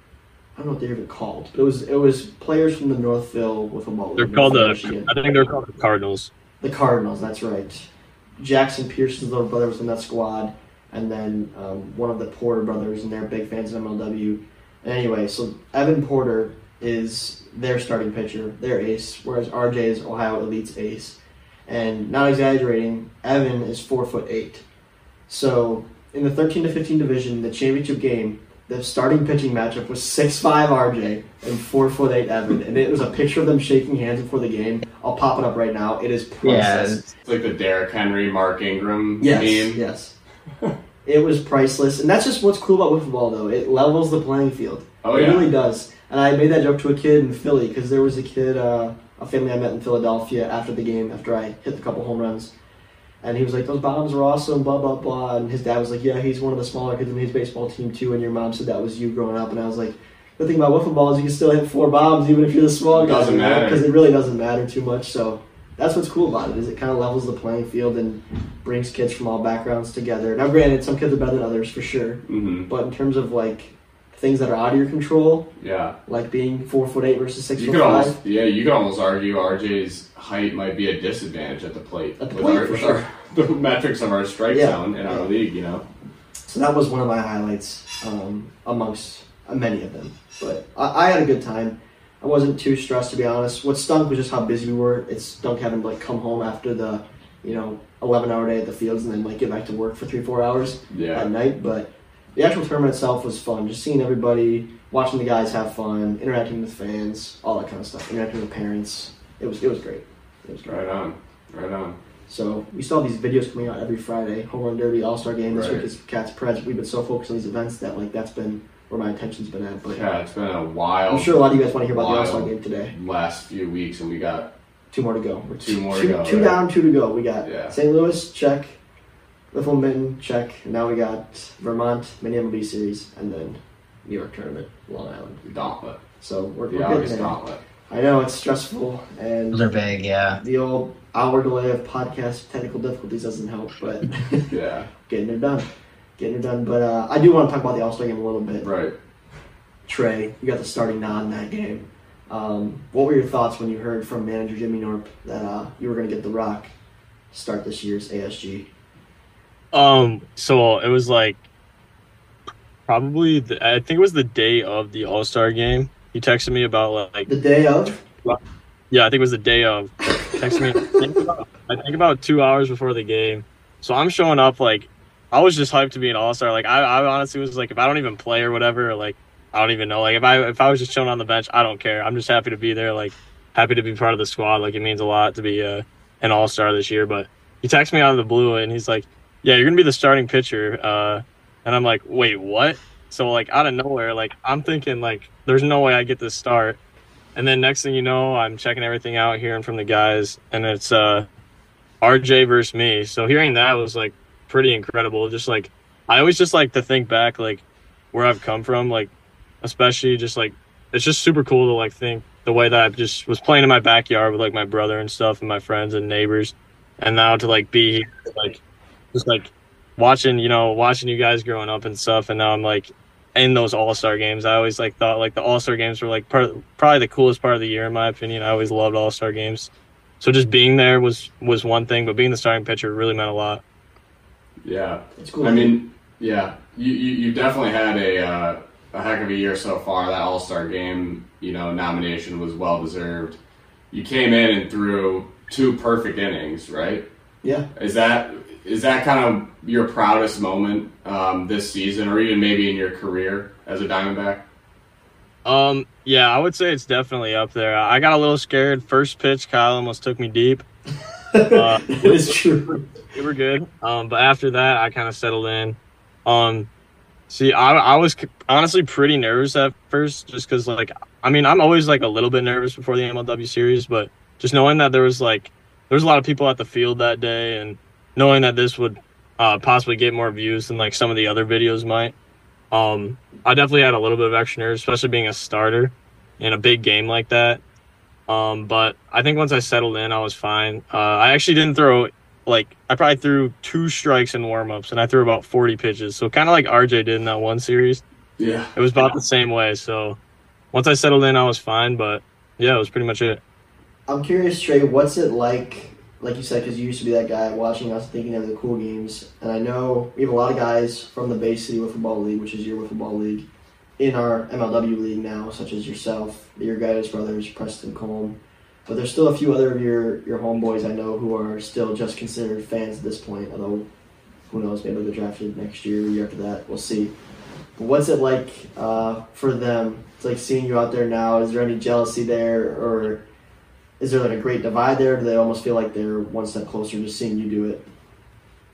Speaker 1: I don't know what they're even called, but it was it was players from the Northville Wiffle Ball.
Speaker 4: They're called the.
Speaker 1: Michigan.
Speaker 4: I think they're called the Cardinals.
Speaker 1: The Cardinals, that's right. Jackson Pearson's little brother was in that squad, and then um, one of the Porter brothers, and they're big fans of MLW. And Anyway, so Evan Porter is their starting pitcher, their ace, whereas RJ is Ohio Elite's ace. And not exaggerating, Evan is four foot eight. So in the 13 to 15 division, the championship game, the starting pitching matchup was 6'5 RJ and 4 foot 8 Evan. And it was a picture of them shaking hands before the game. I'll pop it up right now. It is priceless.
Speaker 2: It's like the Derrick Henry, Mark Ingram
Speaker 1: Yes,
Speaker 2: meme.
Speaker 1: yes. it was priceless, and that's just what's cool about wiffle ball, though. It levels the playing field.
Speaker 2: Oh,
Speaker 1: it
Speaker 2: yeah.
Speaker 1: really does. And I made that joke to a kid in Philly because there was a kid, uh, a family I met in Philadelphia after the game, after I hit a couple home runs, and he was like, "Those bombs were awesome," blah blah blah. And his dad was like, "Yeah, he's one of the smaller kids in his baseball team too." And your mom said that was you growing up, and I was like. The thing about wiffle ball is you can still hit four bombs even if you're the small guy.
Speaker 2: Doesn't matter.
Speaker 1: because it really doesn't matter too much. So that's what's cool about it is it kind of levels the playing field and brings kids from all backgrounds together. Now, granted, some kids are better than others for sure,
Speaker 2: hmm
Speaker 1: but in terms of like things that are out of your control,
Speaker 2: Yeah.
Speaker 1: like being four foot eight versus six
Speaker 2: You
Speaker 1: foot
Speaker 2: could
Speaker 1: five,
Speaker 2: almost, yeah, you could almost argue RJ's height might be a disadvantage at the plate
Speaker 1: At the plate,
Speaker 2: our,
Speaker 1: for [LAUGHS] sure.
Speaker 2: our the metrics of our strike
Speaker 1: Yeah,
Speaker 2: zone in our league. You know,
Speaker 1: so that was one of my highlights um, amongst many of them. But I, I had a good time. I wasn't too stressed to be honest. What stunk was just how busy we were. It stunk having to like come home after the, you know, eleven hour day at the fields and then like get back to work for three four hours.
Speaker 2: yeah,
Speaker 1: at night, but the actual tournament itself was fun. Just seeing everybody, watching the guys have fun, interacting with fans, all that kind of stuff. Interacting with parents. It was it was great. It was great.
Speaker 2: right on, right on.
Speaker 1: So we still have these videos coming out every Friday. Home Run Derby, All Star Game. This
Speaker 2: Right.
Speaker 1: week is Cats Preds. We've been so focused on these events that like that's been where my attention's been at. But
Speaker 2: Yeah, it's been a wild
Speaker 1: I'm sure a lot of you guys want to hear about the All Star Game today.
Speaker 2: last few weeks, and we got
Speaker 1: Two more to go. We're
Speaker 2: Two more to
Speaker 1: two,
Speaker 2: go,
Speaker 1: Two
Speaker 2: right?
Speaker 1: down, two to go. We got
Speaker 2: Yeah.
Speaker 1: St. Louis check. Wiffle Mitten, check. Now we got Vermont, mini MLB series, and then New York tournament, Long Island.
Speaker 2: Gauntlet.
Speaker 1: So we're,
Speaker 2: The
Speaker 1: we're
Speaker 2: August
Speaker 1: getting there.
Speaker 2: gauntlet.
Speaker 1: I know it's stressful, and
Speaker 3: Those are big, yeah.
Speaker 1: the old hour delay of podcast technical difficulties doesn't help, but [LAUGHS]
Speaker 2: Yeah.
Speaker 1: getting it done. Getting it done. But uh, I do want to talk about the All Star game a little bit.
Speaker 2: Right.
Speaker 1: Trey, you got the starting nod in that game. Um, what were your thoughts when you heard from manager Jimmy Norp that uh, you were going to get the Rock start this year's ASG?
Speaker 4: Um, so it was like probably the, I think it was the day of the All Star game. He texted me about like
Speaker 1: The day of?
Speaker 4: yeah, I think it was the day of. Texted me I think about- I think about two hours before the game. So I'm showing up like I was just hyped to be an All Star. Like I, I honestly was like if I don't even play or whatever, like I don't even know. Like if I if I was just chilling on the bench, I don't care. I'm just happy to be there. Like happy to be part of the squad. Like it means a lot to be uh, an All Star this year. But he texted me out of the blue and he's like, "Yeah, you're gonna be the starting pitcher." Uh, and I'm like, "Wait, what?" So like out of nowhere, like I'm thinking like there's no way I get this start. And then next thing you know, I'm checking everything out, hearing from the guys, and it's uh, RJ versus me. So hearing that was like pretty incredible. Just like I always just like to think back like where I've come from, like especially just like it's just super cool to like think the way that I just was playing in my backyard with like my brother and stuff and my friends and neighbors, and now to like be like just like watching you know watching you guys growing up and stuff, and now I'm like in those All Star games. I always like thought like the All Star games were like part, probably the coolest part of the year in my opinion. I always loved All Star games. So just being there was was one thing, but being the starting pitcher really meant a lot.
Speaker 2: Yeah.
Speaker 1: It's cool.
Speaker 2: I mean, yeah, you, you, you definitely had a, uh, a heck of a year so far. That All Star game, you know, nomination was well deserved. You came in and threw two perfect innings, right?
Speaker 1: yeah.
Speaker 2: Is that is that kind of your proudest moment um, this season, or even maybe in your career as a Diamondback?
Speaker 4: Um, yeah, I would say it's definitely up there. I got a little scared. First pitch, Kyle almost took me deep. [LAUGHS] Uh,
Speaker 1: it is true.
Speaker 4: we were good. Um, but after that, I kind of settled in. Um, see, I, I was honestly pretty nervous at first, just because like I mean I'm always like a little bit nervous before the MLW series, but just knowing that there was like there was a lot of people at the field that day, and knowing that this would uh, possibly get more views than like some of the other videos might. Um, I definitely had a little bit of extra nerves, especially being a starter in a big game like that. Um, but I think once I settled in, I was fine. Uh, I actually didn't throw like I probably threw two strikes in warmups, and I threw about 40 pitches. So kind of like RJ did in that one series.
Speaker 2: Yeah.
Speaker 4: It was about the same way. So once I settled in, I was fine. But yeah, it was pretty much it.
Speaker 1: I'm curious, Trey, what's it like, like you said, because you used to be that guy watching us thinking of the cool games. And I know we have a lot of guys from the Bay City Wiffle Ball League, which is your Wiffle Ball League, in our MLW league now, such as yourself, your guys, brothers, Preston Colm. But there's still a few other of your, your homeboys I know who are still just considered fans at this point, although who knows, maybe they're drafted next year, year after that, we'll see. But what's it like uh, for them? It's like seeing you out there now. Is there any jealousy there, or is there like a great divide there? Do they almost feel like they're one step closer just seeing you do it?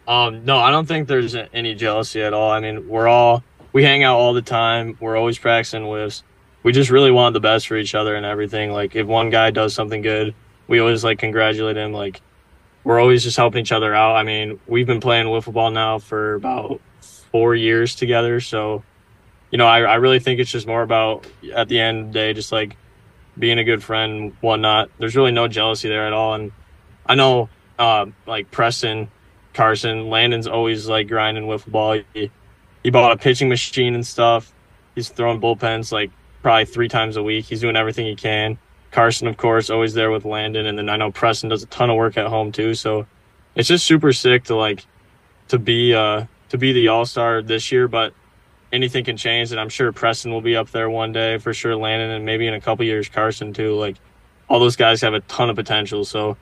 Speaker 4: Um, no, I don't think there's any jealousy at all. I mean, we're all we hang out all the time. We're always practicing whiffs. We just really want the best for each other and everything. Like if one guy does something good, we always like congratulate him. Like we're always just helping each other out. I mean, we've been playing wiffle ball now for about four years together. So, you know, I, I really think it's just more about at the end of the day, just like being a good friend whatnot. There's really no jealousy there at all. And I know, uh, like Preston, Carson, Landon's always like grinding wiffle ball. He, he bought a pitching machine and stuff. He's throwing bullpens like probably three times a week. He's doing everything he can. Carson, of course, always there with Landon, and then I know Preston does a ton of work at home too. So it's just super sick to like to be uh to be the All Star this year, but anything can change, and I'm sure Preston will be up there one day for sure. Landon, and maybe in a couple years, Carson too. Like all those guys have a ton of potential. So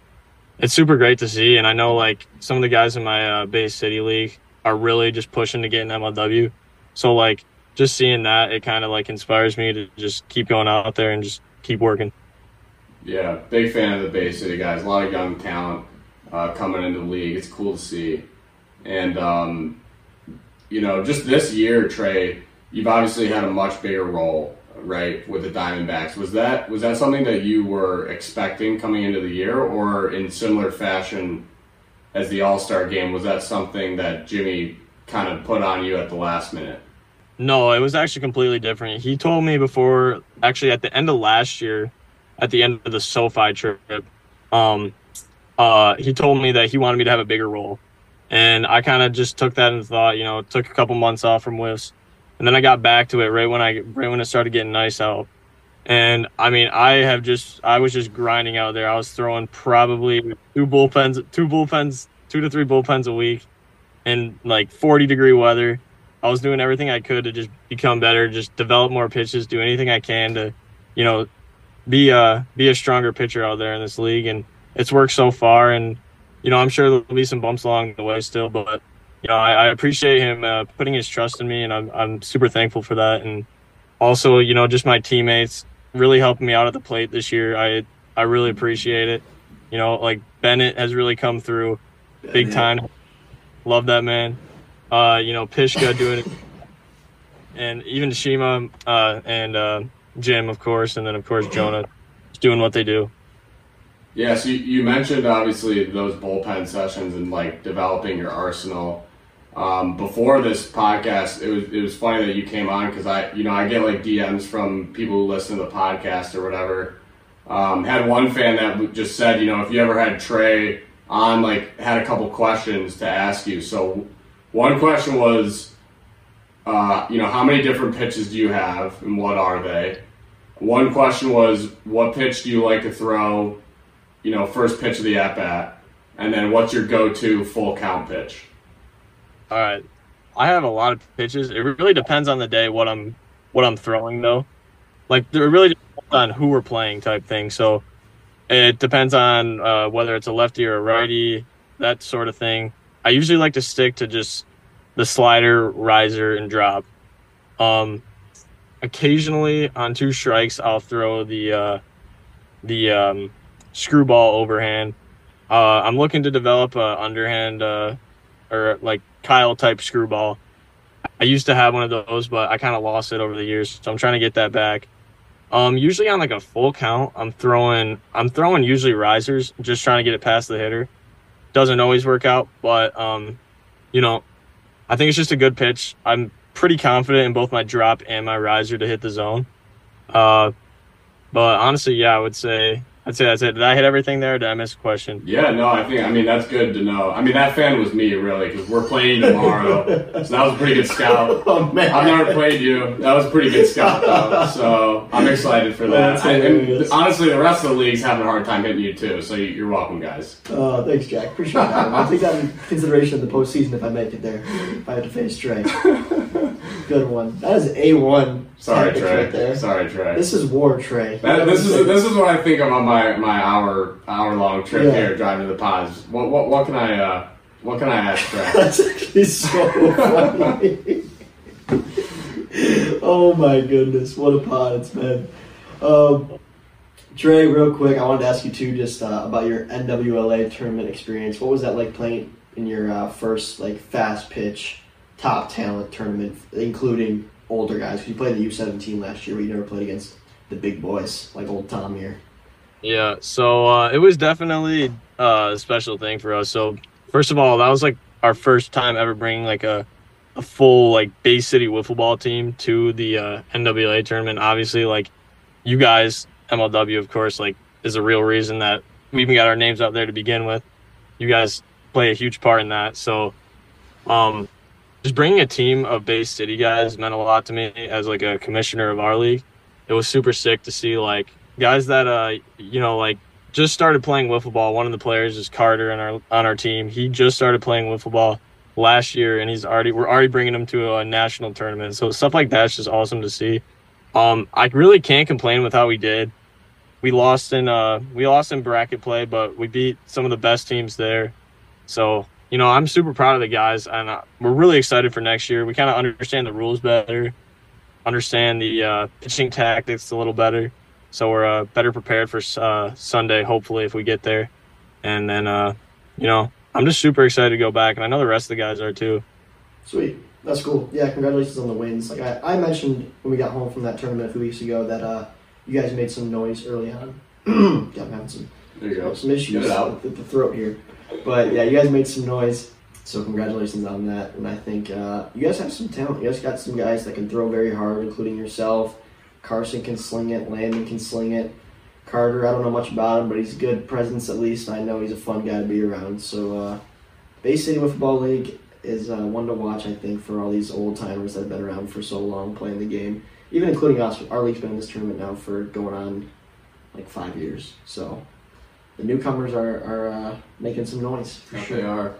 Speaker 4: it's super great to see, and I know like some of the guys in my uh, Bay City League are really just pushing to get an MLW. So like just seeing that, it kind of like inspires me to just keep going out there and just keep working.
Speaker 2: Yeah, big fan of the Bay City guys. A lot of young talent uh, coming into the league. It's cool to see. And, um, you know, just this year, Trey, you've obviously had a much bigger role, right, with the Diamondbacks. Was that was that something that you were expecting coming into the year, or in similar fashion, as the All Star game. Was that something that Jimmy kind of put on you at the last minute?
Speaker 4: No, it was actually completely different. He told me before, actually at the end of last year, at the end of the SoFi trip, um, uh, he told me that he wanted me to have a bigger role, and I kind of just took that and thought, you know, took a couple months off from whiffs, and then I got back to it right when I right when it started getting nice out, and I mean, I have just I was just grinding out there. I was throwing probably two bullpens, two bullpens, two to three bullpens a week, in like 40 degree weather I was doing everything I could to just become better, just develop more pitches, do anything I can to, you know, be a be a stronger pitcher out there in this league. And it's worked so far. And you know, I'm sure there'll be some bumps along the way still, but you know, I, I appreciate him uh, putting his trust in me, and I'm I'm super thankful for that. And also, you know, just my teammates really helping me out at the plate this year. I I really appreciate it. You know, like Bennett has really come through big time. Love that man uh, you know, Pishka [LAUGHS] doing it, and even Shima uh, and uh, Jim, of course, and then of course Jonah is doing what they do.
Speaker 2: Yeah, so you, you mentioned obviously those bullpen sessions and like developing your arsenal. Um, before this podcast, it was it was funny that you came on because I you know I get like DMs from people who listen to the podcast or whatever. Um, had one fan that just said, you know, if you ever had Trey on, like had a couple questions to ask you. So one question was, uh, you know, how many different pitches do you have and what are they? One question was, what pitch do you like to throw, you know, first pitch of the at bat? And then what's your go to full count pitch?
Speaker 4: All right. I have a lot of pitches. It really depends on the day what I'm what I'm throwing though. Like it really depends on who we're playing type thing. So it depends on uh, whether it's a lefty or a righty, that sort of thing. I usually like to stick to just the slider, riser, and drop. Um, occasionally on two strikes, I'll throw the uh, the um, screwball overhand. Uh, I'm looking to develop a underhand uh, or like Kyle type screwball. I used to have one of those, but I kind of lost it over the years, so I'm trying to get that back. Um, usually on like a full count, I'm throwing I'm throwing usually risers, just trying to get it past the hitter doesn't always work out, but um, you know, I think it's just a good pitch. I'm pretty confident in both my drop and my riser to hit the zone. Uh, but honestly, yeah, I would say I'd say that's it. Did I hit everything there? did I miss a question?
Speaker 2: Yeah, no, I think I mean that's good to know. I mean that fan was me really because we're playing tomorrow, [LAUGHS] so that was a pretty good scout.
Speaker 1: Oh man,
Speaker 2: I've never played you. That was a pretty good scout though, [LAUGHS] so I'm excited for that.
Speaker 1: Oh,
Speaker 2: I, and honestly, the rest of the league's having a hard time hitting you too. So you're welcome, guys.
Speaker 1: Uh, thanks, Jack. Appreciate that. I'll take that in consideration in the postseason if I make it there. If I have to face Trey. [LAUGHS] Good one. That is a one.
Speaker 2: Sorry, Trey.
Speaker 1: Right there.
Speaker 2: Sorry, Trey.
Speaker 1: This is war, Trey.
Speaker 2: That, this is this is what I think of on my, my hour hour long trip
Speaker 1: Yeah.
Speaker 2: here driving to the pods. What what what can I uh what can I ask Trey? [LAUGHS]
Speaker 1: That's actually so funny. oh my goodness, what a pod it's been. Um, Trey, real quick, I wanted to ask you too, just uh, about your NWLA tournament experience. What was that like playing in your uh, first like fast pitch, top talent tournament, including older guys? you played the U seventeen last year, but never played against the big boys like old Tom here.
Speaker 4: Yeah, so uh, it was definitely uh, a special thing for us. So first of all, that was like our first time ever bringing like a a full like Bay City wiffle ball team to the uh, NWA tournament. Obviously, like you guys, MLW, of course, like is a real reason that we even got our names out there to begin with. You guys play a huge part in that. So, um, just bringing a team of Bay City guys meant a lot to me as like a commissioner of our league. It was super sick to see like guys that uh you know like just started playing wiffle ball. One of the players is Carter on our on our team. He just started playing wiffle ball last year, and he's already we're already bringing him to a national tournament. So stuff like that's just awesome to see. Um, I really can't complain with how we did. We lost in uh we lost in bracket play, but we beat some of the best teams there. So you know I'm super proud of the guys, and uh, we're really excited for next year. We kind of understand the rules better, understand the uh, pitching tactics a little better so we're uh, better prepared for uh, Sunday, hopefully, if we get there. And then, uh, you know, I'm just super excited to go back, and I know the rest of the guys are too.
Speaker 1: Sweet. That's cool. Yeah, congratulations on the wins. Like I, I mentioned when we got home from that tournament a few weeks ago that uh, you guys made some noise early on. [CLEARS THROAT] yeah, I'm having some
Speaker 2: There you go.
Speaker 1: some issues
Speaker 2: Get it out.
Speaker 1: with the throat here. But yeah, you guys made some noise, so congratulations on that. And I think uh, you guys have some talent. You guys got some guys that can throw very hard, including yourself. Carson can sling it. Landon can sling it. Carter, I don't know much about him, but he's a good presence at least. I know he's a fun guy to be around. So uh, Bay City Wiffle Ball League is uh, one to watch, I think, for all these old timers that have been around for so long playing the game, even including us. Our league's been in this tournament now for going on like five years. So the newcomers are, are uh, making some noise for sure.
Speaker 2: they are.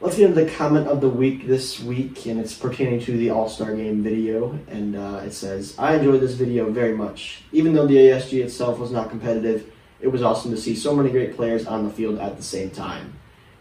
Speaker 1: Let's get into the comment of the week this week, and it's pertaining to the All Star Game video. And uh, it says, I enjoyed this video very much. Even though the ASG itself was not competitive, it was awesome to see so many great players on the field at the same time.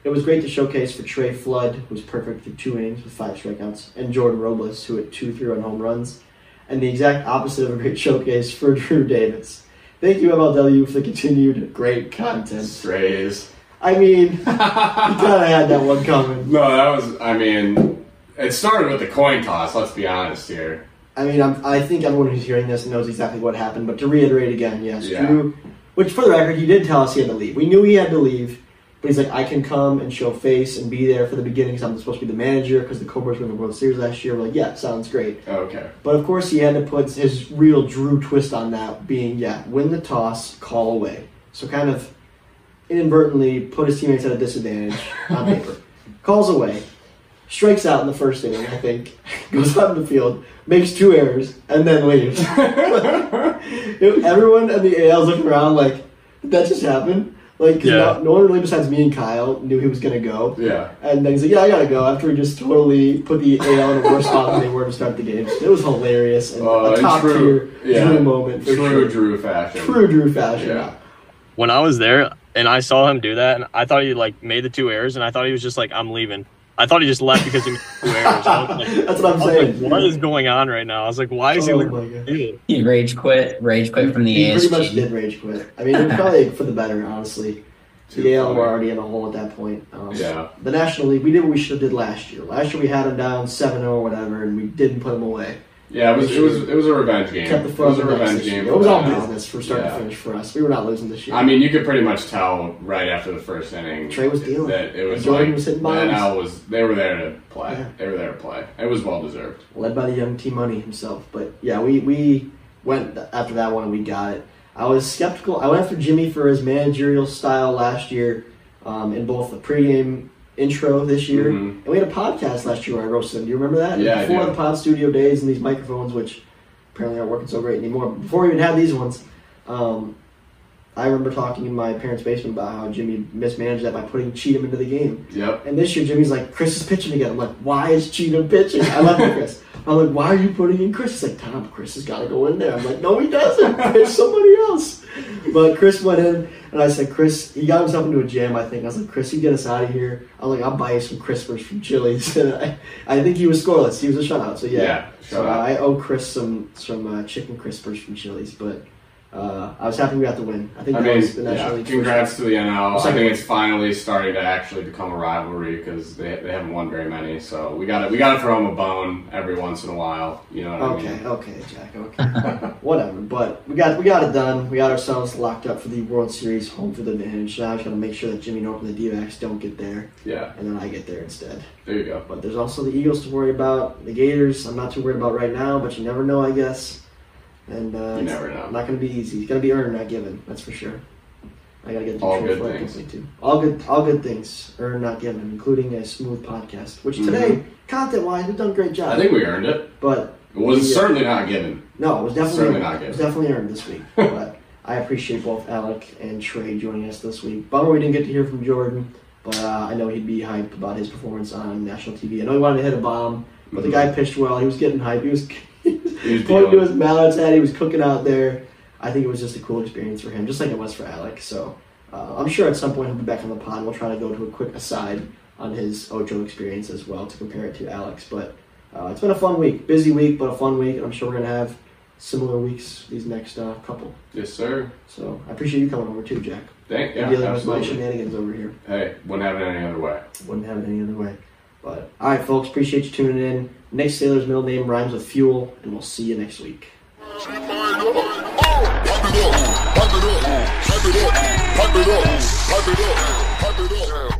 Speaker 1: It was great to showcase for Trey Flood, who was perfect through two innings with five strikeouts, and Jordan Robles, who hit two three run home runs, and the exact opposite of a great [LAUGHS] showcase for Drew Davis. Thank you, MLW, for the continued great content.
Speaker 2: Strays.
Speaker 1: I mean, [LAUGHS] you of had that one coming.
Speaker 2: No, that was. I mean, it started with the coin toss. Let's be honest here.
Speaker 1: I mean, I'm, I think everyone who's hearing this knows exactly what happened. But to reiterate again, yes,
Speaker 2: Yeah.
Speaker 1: Drew. Which, for the record, he did tell us he had to leave. We knew he had to leave, but he's like, I can come and show face and be there for the beginning because I'm supposed to be the manager because the Cobras won the World Series last year. We're like, yeah, sounds great.
Speaker 2: Oh, okay.
Speaker 1: But of course, he had to put his real Drew twist on that, being yeah, win the toss, call away. So kind of inadvertently put his teammates at a disadvantage [LAUGHS] on paper. Calls away, strikes out in the first inning, I think, [LAUGHS] goes out in the field, makes two errors, and then leaves. [LAUGHS] Everyone in the AL is looking around like, did that just happen? Like, 'cause
Speaker 4: Yeah.
Speaker 1: no, no one really besides me and Kyle knew he was going to go.
Speaker 2: Yeah.
Speaker 1: And then he's like, "Yeah, I gotta go." After he just totally put the AL in a worse spot than they were to start the game, it was hilarious and
Speaker 2: Oh,
Speaker 1: a top
Speaker 2: true-
Speaker 1: tier
Speaker 2: yeah.
Speaker 1: Drew moment for
Speaker 2: True. Drew fashion.
Speaker 1: True Drew fashion.
Speaker 2: Yeah.
Speaker 4: when I was there and I saw him do that, and I thought he like made the two errors, and I thought he was just like, "I'm leaving." I thought he just left because he made two errors. Was [LAUGHS] like, [LAUGHS]
Speaker 1: That's what I'm
Speaker 4: I was
Speaker 1: saying.
Speaker 4: like, what is going on right now? I was like, why is he
Speaker 1: Oh
Speaker 4: leaving?
Speaker 1: my God.
Speaker 3: He rage quit, rage quit from the
Speaker 1: He pretty
Speaker 3: ASG.
Speaker 1: much did rage quit. I mean, it was probably for the better, honestly.
Speaker 2: Too
Speaker 1: The AL
Speaker 2: funny.
Speaker 1: were already in a hole at that point. Um,
Speaker 2: Yeah.
Speaker 1: The National League, we did what we should have did last year. Last year we had him down 7-0 or whatever, and we didn't put him away.
Speaker 2: Yeah, it was it was it was a revenge game.
Speaker 1: Kept the
Speaker 2: it was a
Speaker 1: on the neck
Speaker 2: revenge game.
Speaker 1: It was all
Speaker 2: NL.
Speaker 1: business for start
Speaker 2: Yeah.
Speaker 1: to finish for us. We were not losing this year.
Speaker 2: I mean, you could pretty much tell right after the first inning.
Speaker 1: Trey was dealing.
Speaker 2: that it was
Speaker 1: Jordan
Speaker 2: like
Speaker 1: was hitting bombs.
Speaker 2: NL was they were there to play.
Speaker 1: Yeah.
Speaker 2: They were there to play. It was well deserved.
Speaker 1: led by the young T Money himself. But yeah, we we went after that one and we got it. I was skeptical. I went after Jimmy for his managerial style last year um, in both the pregame intro this year,
Speaker 2: Mhm.
Speaker 1: and we had a podcast last year where I roasted him. Do you remember that?
Speaker 2: Yeah,
Speaker 1: Before the pod studio days and these microphones, which apparently aren't working so great anymore. Before we even had these ones, um, I remember talking in my parents' basement about how Jimmy mismanaged that by putting Cheatham into the game.
Speaker 2: Yep.
Speaker 1: And this year, Jimmy's like, Chris is pitching again. I'm like, why is Cheatham pitching? I love you, Chris. [LAUGHS] I'm like, why are you putting in Chris? He's like, Tom, Chris has got to go in there. I'm like, no, he doesn't. Pitch somebody else. [LAUGHS] But Chris went in, and I said, Chris, he got himself into a jam, I think. I was like, Chris, you get us out of here. I was like, I'll buy you some Crispers from Chili's. [LAUGHS] And I, I think he was scoreless. He was a shutout. So, yeah.
Speaker 2: Yeah,
Speaker 1: so. I owe Chris some, some uh, chicken Crispers from Chili's. But uh, I was happy we got the win. I think
Speaker 2: I
Speaker 1: that
Speaker 2: mean,
Speaker 1: was the National
Speaker 2: yeah,
Speaker 1: League.
Speaker 2: congrats to the NL. I think it's finally starting to actually become a rivalry because they, they haven't won very many. So we got to we got to throw them a bone every once in a while. You know what I
Speaker 1: Okay,
Speaker 2: mean?
Speaker 1: okay, Jack. Okay, [LAUGHS] whatever. But we got we got it done. We got ourselves locked up for the World Series home field advantage. Now I just got to make sure that Jimmy Norton and the D-backs don't get there,
Speaker 2: Yeah,
Speaker 1: and then I get there instead.
Speaker 2: there you go.
Speaker 1: But there's also the Eagles to worry about. The Gators, I'm not too worried about right now, but you never know, I guess. And uh,
Speaker 2: You never know.
Speaker 1: Not going to be easy. It's going to be earned, not given. That's for sure. I got to get the
Speaker 2: All good things.
Speaker 1: too. All good, all good things, earned, not given, including a smooth podcast. Which today, content-wise, we've done a great job.
Speaker 2: Mm-hmm. I think we earned it.
Speaker 1: but
Speaker 2: It was
Speaker 1: Yeah.
Speaker 2: certainly not given.
Speaker 1: no, it was definitely
Speaker 2: Certainly
Speaker 1: earned.
Speaker 2: not
Speaker 1: It was definitely earned this week. [LAUGHS] but I appreciate both Alec and Trey joining us this week. Bummer we didn't get to hear from Jordan, but uh, I know he'd be hyped about his performance on national TV. I know he wanted to hit a bomb, but the guy pitched well. He was getting hyped. He was, was.
Speaker 2: He was
Speaker 1: pointing to his mallet's head. He was cooking out there. I think it was just a cool experience for him, just like it was for Alec. So uh, I'm sure at some point he'll be back on the pod. We'll try to go to a quick aside on his Ocho experience as well to compare it to Alec's. But uh, it's been a fun week, busy week, but a fun week, and I'm sure we're gonna have similar weeks these next uh, couple.
Speaker 2: Yes, sir.
Speaker 1: So I appreciate you coming over too, Jack.
Speaker 2: Thank you.
Speaker 1: and
Speaker 2: yeah,
Speaker 1: dealing with my shenanigans over here.
Speaker 2: Hey, wouldn't have it any other way.
Speaker 1: Wouldn't have it any other way. But all right, folks, appreciate you tuning in. Nick Sailor's middle name rhymes with fuel, and we'll see you next week.
Speaker 5: Pipe it up, pipe it up, pipe it up, pipe it up.